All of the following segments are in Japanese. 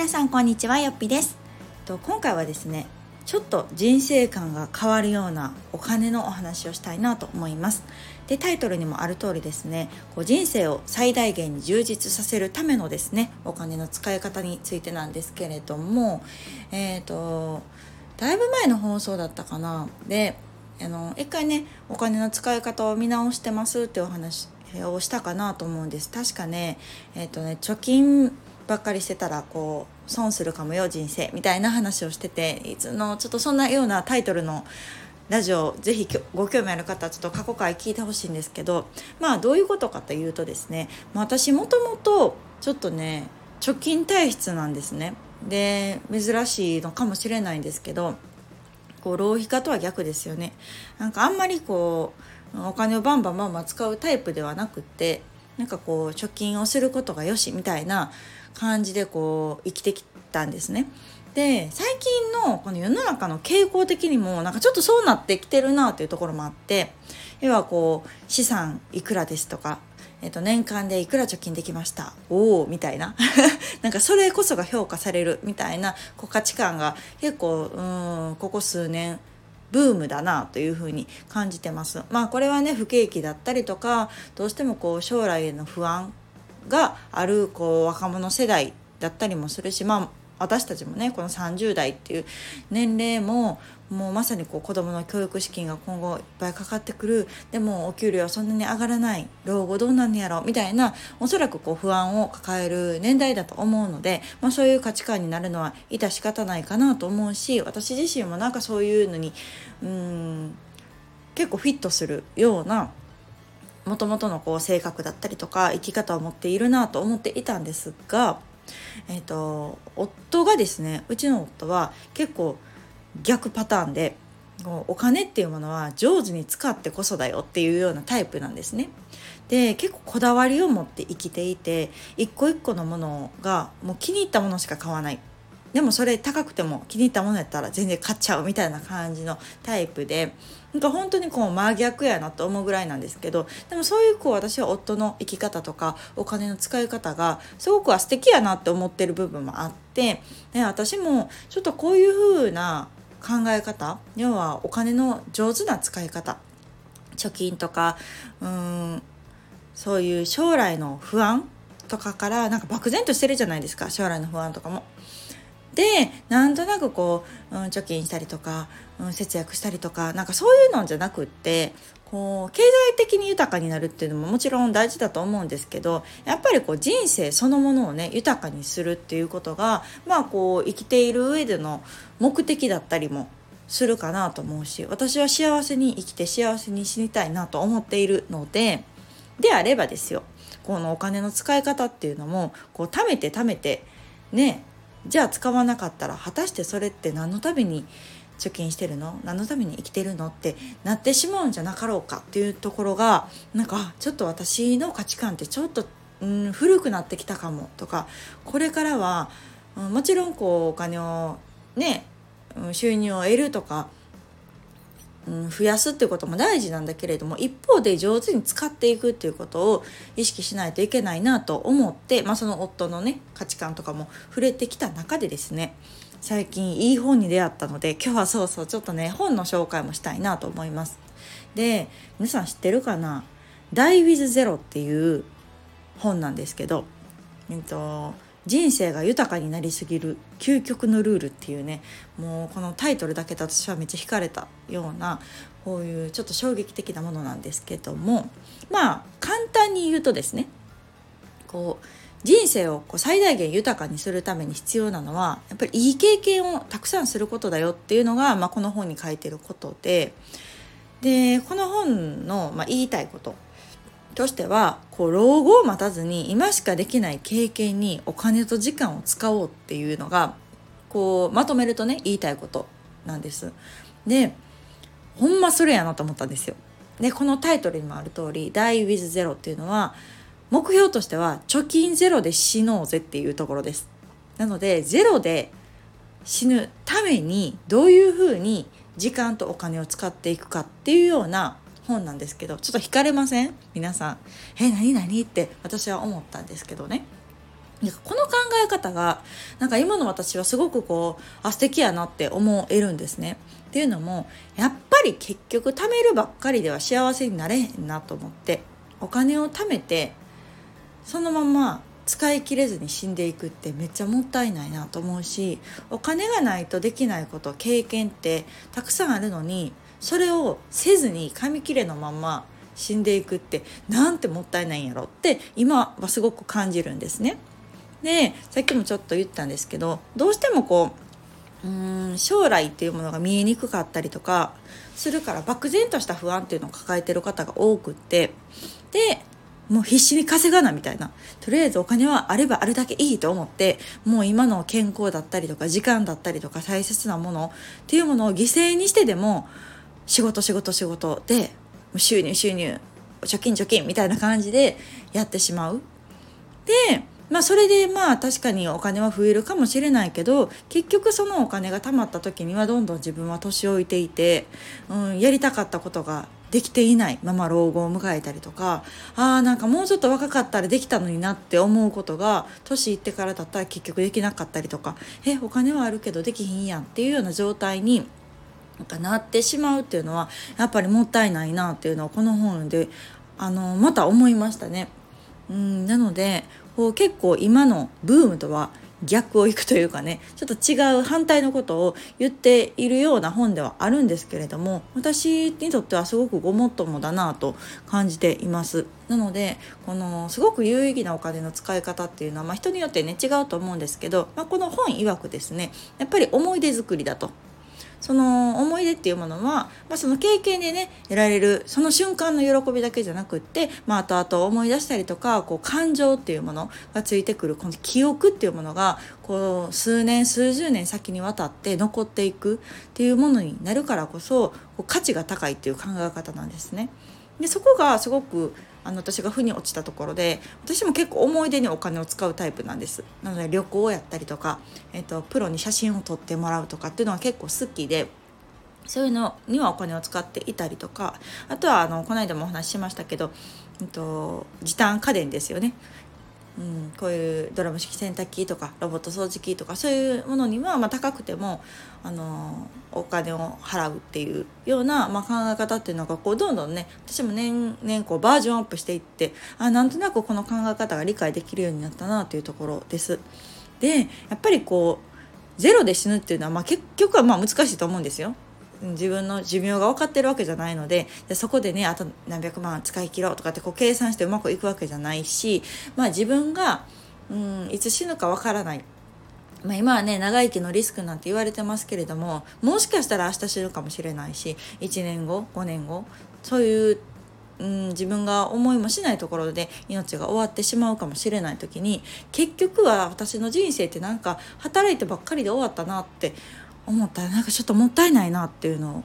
皆さんこんにちはよっぴです。と今回はですねちょっと人生観が変わるようなお金のお話をしたいなと思います。でタイトルにもある通りですねこう人生を最大限に充実させるためのですねお金の使い方についてなんですけれどもえっ、ー、とだいぶ前の放送だったかな。であの一回ねお金の使い方を見直してますってお話をしたかなと思うんです。確かねえっ、ー、とね貯金ばっかりしてたらこう損するかもよ人生みたいな話をしてていつのちょっとそんなようなタイトルのラジオぜひご興味ある方はちょっと過去回聞いてほしいんですけどまあどういうことかというとですね、まあ、私もともとちょっとね貯金体質なんですね。で珍しいのかもしれないんですけどこう浪費家とは逆ですよね。なんかあんまりこうお金をバンバンバンバン使うタイプではなくってなんかこう貯金をすることがよしみたいな感じでこう生きてきたんですね。で最近のこの世の中の傾向的にもなんかちょっとそうなってきてるなというところもあって要はこう資産いくらですとか、えっと、年間でいくら貯金できました？おおみたいな なんかそれこそが評価されるみたいなこう価値観が結構うんここ数年ブームだなというふうに感じてます。まあこれはね不景気だったりとかどうしてもこう将来への不安があるこう若者世代だったりもするしまあ私たちもねこの30代っていう年齢ももうまさにこう子どもの教育資金が今後いっぱいかかってくる。でもお給料はそんなに上がらない老後どうなんやろみたいなおそらくこう不安を抱える年代だと思うので、まあ、そういう価値観になるのは致し方ないかなと思うし私自身もなんかそういうのにうん結構フィットするようなもともとのこう性格だったりとか生き方を持っているなと思っていたんですが、えーと、夫がですねうちの夫は結構逆パターンでお金っていうものは上手に使ってこそだよっていうようなタイプなんですね。で結構こだわりを持って生きていて一個一個のものがもう気に入ったものしか買わないでもそれ高くても気に入ったものやったら全然買っちゃうみたいな感じのタイプでなんか本当にこう真逆やなと思うぐらいなんですけどでもそういうこう私は夫の生き方とかお金の使い方がすごくは素敵やなって思ってる部分もあってで私もちょっとこういう風な考え方要はお金の上手な使い方貯金とかうんそういう将来の不安とかからなんか漠然としてるじゃないですか将来の不安とかも。でなんとなくこう、うん、貯金したりとか、うん、節約したりとかなんかそういうのじゃなくってこう経済的に豊かになるっていうのももちろん大事だと思うんですけどやっぱりこう人生そのものをね豊かにするっていうことがまあこう生きている上での目的だったりもするかなと思うし私は幸せに生きて幸せに死にたいなと思っているのでであればですよこのお金の使い方っていうのもこう貯めて貯めてねじゃあ使わなかったら果たしてそれって何のために貯金してるの？何のために生きてるのってなってしまうんじゃなかろうかっていうところがなんかちょっと私の価値観ってちょっと、うん、古くなってきたかもとかこれからは、うん、もちろんこうお金をね収入を得るとかうん、増やすっていうことも大事なんだけれども一方で上手に使っていくっていうことを意識しないといけないなと思って、まあ、その夫のね価値観とかも触れてきた中でですね最近いい本に出会ったので今日はそうそうちょっとね本の紹介もしたいなと思います。で皆さん知ってるかな「Die with Zero」っていう本なんですけど、えっと人生が豊かになりすぎる究極のルールっていうねもうこのタイトルだけで私はめっちゃ惹かれたようなこういうちょっと衝撃的なものなんですけどもまあ簡単に言うとですねこう人生をこう最大限豊かにするために必要なのはやっぱりいい経験をたくさんすることだよっていうのが、まあ、この本に書いてることででこの本の、まあ、言いたいこととしてはこう老後を待たずに今しかできない経験にお金と時間を使おうっていうのがこうまとめるとね言いたいことなんです。でほんまそれやなと思ったんですよ。でこのタイトルにもある通り「Die with Zero」っていうのは目標としては貯金ゼロで死のうぜっていうところです。なのでゼロで死ぬためにどういうふうに時間とお金を使っていくかっていうような本なんですけどちょっと惹かれません？皆さん「え何？何?」って私は思ったんですけどねこの考え方がなんか今の私はすごくこうあ素敵やなって思えるんですね。っていうのもやっぱり結局貯めるばっかりでは幸せになれへんなと思ってお金を貯めてそのまま使い切れずに死んでいくってめっちゃもったいないなと思うしお金がないとできないこと経験ってたくさんあるのにそれをせずに紙切れのまま死んでいくってなんてもったいないんやろって今はすごく感じるんですね。でさっきもちょっと言ったんですけどどうしてもこううん将来っていうものが見えにくかったりとかするから漠然とした不安っていうのを抱えてる方が多くってでもう必死に稼がなみたいなとりあえずお金はあればあるだけいいと思ってもう今の健康だったりとか時間だったりとか大切なものっていうものを犠牲にしてでも仕事仕事仕事で収入収入貯金貯金みたいな感じでやってしまう。でまあそれでまあ確かにお金は増えるかもしれないけど結局そのお金が貯まった時にはどんどん自分は年老いていて、うん、やりたかったことができていないまま老後を迎えたりとかあーなんかもうちょっと若かったらできたのになって思うことが年いってからだったら結局できなかったりとかえお金はあるけどできひんやんっていうような状態になんかなってしまうっていうのはやっぱりもったいないなっていうのをこの本であのまた思いましたね。うんなのでこう結構今のブームとは逆をいくというかねちょっと違う反対のことを言っているような本ではあるんですけれども私にとってはすごくごもっともだなと感じていますなのでこのすごく有意義なお金の使い方っていうのは、まあ、人によってね違うと思うんですけど、まあ、この本曰くですねやっぱり思い出作りだとその思い出っていうものは、まあ、その経験でね得られるその瞬間の喜びだけじゃなくって、まあ、後々思い出したりとかこう感情っていうものがついてくるこの記憶っていうものがこう数年数十年先にわたって残っていくっていうものになるからこそこう価値が高いっていう考え方なんですね。でそこがすごくあの私が負に落ちたところで私も結構思い出にお金を使うタイプなんです。なので旅行をやったりとか、えーと、プロに写真を撮ってもらうとかっていうのは結構好きでそういうのにはお金を使っていたりとかあとはあのこの間もお話ししましたけど、えーと時短家電ですよね。うん、こういうドラム式洗濯機とかロボット掃除機とかそういうものには、まあ、高くてもあのお金を払うっていうような、まあ、考え方っていうのがこうどんどんね私も年々こうバージョンアップしていってあなんとなくこの考え方が理解できるようになったなというところです。でやっぱりこうゼロで死ぬっていうのは、まあ、結局はまあ難しいと思うんですよ。自分の寿命が分かってるわけじゃないのででそこでねあと何百万使い切ろうとかってこう計算してうまくいくわけじゃないし、まあ、自分が、うん、いつ死ぬか分からない。まあ、今はね長生きのリスクなんて言われてますけれどももしかしたら明日死ぬかもしれないし1年後5年後そういううん、自分が思いもしないところで命が終わってしまうかもしれない時に結局は私の人生ってなんか働いてばっかりで終わったなって思ったらなんかちょっともったいないなっていうの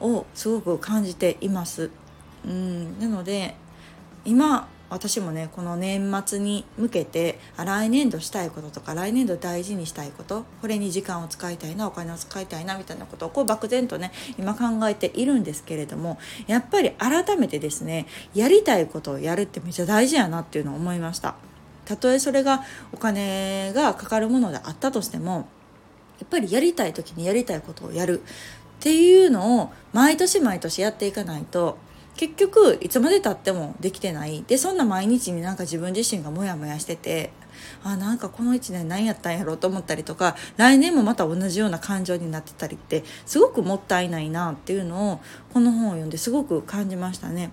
をすごく感じています。うんなので今私もねこの年末に向けて来年度したいこととか来年度大事にしたいことこれに時間を使いたいなお金を使いたいなみたいなことをこう漠然とね今考えているんですけれどもやっぱり改めてですねやりたいことをやるってめっちゃ大事やなっていうのを思いました。たとえそれがお金がかかるものであったとしてもやっぱりやりたい時にやりたいことをやるっていうのを毎年毎年やっていかないと結局いつまでたってもできてないでそんな毎日になんか自分自身がモヤモヤしててあなんかこの1年何やったんやろうと思ったりとか来年もまた同じような感情になってたりってすごくもったいないなっていうのをこの本を読んですごく感じましたね。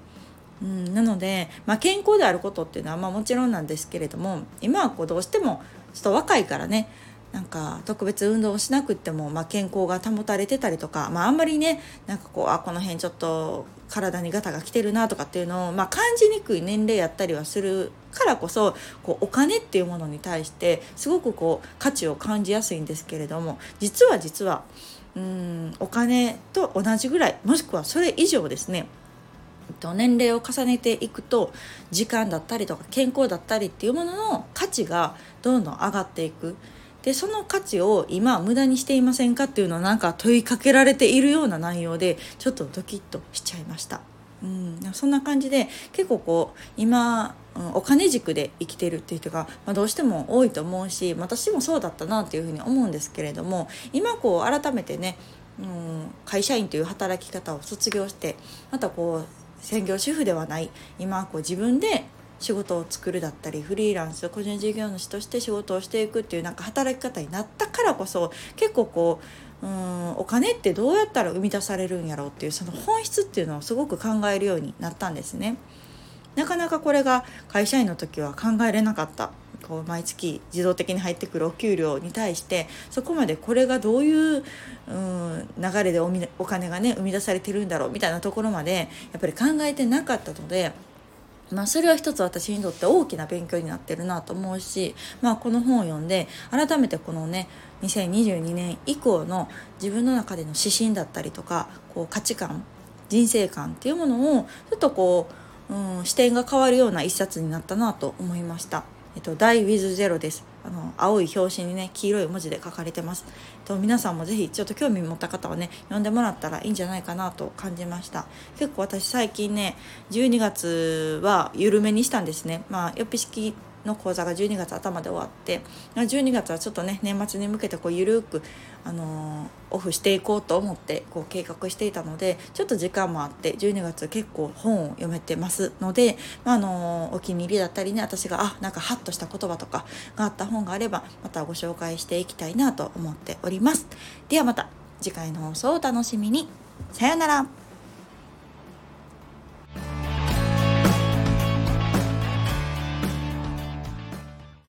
うん、なので、まあ、健康であることっていうのはまあもちろんなんですけれども今はこうどうしてもちょっと若いからねなんか特別運動をしなくっても、まあ、健康が保たれてたりとか、まあ、あんまりねなんかこうあこの辺ちょっと体にガタが来てるなとかっていうのを、まあ、感じにくい年齢やったりはするからこそこうお金っていうものに対してすごくこう価値を感じやすいんですけれども実は実はうんお金と同じぐらいもしくはそれ以上ですね年齢を重ねていくと時間だったりとか健康だったりっていうものの価値がどんどん上がっていく。でその価値を今無駄にしていませんかっていうのをなんか問いかけられているような内容でちょっとドキッとしちゃいました。うん、そんな感じで結構こう今、お金軸で生きてるっていう人が、まあ、どうしても多いと思うし私もそうだったなっていうふうに思うんですけれども今こう改めてね、うん、会社員という働き方を卒業してまたこう専業主婦ではない今こう自分で仕事を作るだったりフリーランス個人事業主として仕事をしていくっていうなんか働き方になったからこそ結構こううんお金ってどうやったら生み出されるんやろうっていうその本質っていうのをすごく考えるようになったんですね。なかなかこれが会社員の時は考えれなかったこう毎月自動的に入ってくるお給料に対してそこまでこれがどういううん流れでおお金がね生み出されてるんだろうみたいなところまでやっぱり考えてなかったので。まあ、それは一つ私にとって大きな勉強になってるなと思うし、まあ、この本を読んで改めてこのね2022年以降の自分の中での指針だったりとかこう価値観人生観っていうものをちょっとこう、うん、視点が変わるような一冊になったなと思いました。えっと、Die with Zero です。あの青い表紙にね黄色い文字で書かれてます。と皆さんもぜひちょっと興味持った方はね読んでもらったらいいんじゃないかなと感じました。結構私最近ね12月は緩めにしたんですね。まあよっぴ式の講座が12月頭で終わって12月はちょっとね年末に向けてこう緩く、あのー、オフしていこうと思ってこう計画していたのでちょっと時間もあって12月結構本を読めてますので、まあ、のー、お気に入りだったりね私があなんかハッとした言葉とかがあった本があればまたご紹介していきたいなと思っております。ではまた次回の放送をお楽しみに。さようなら。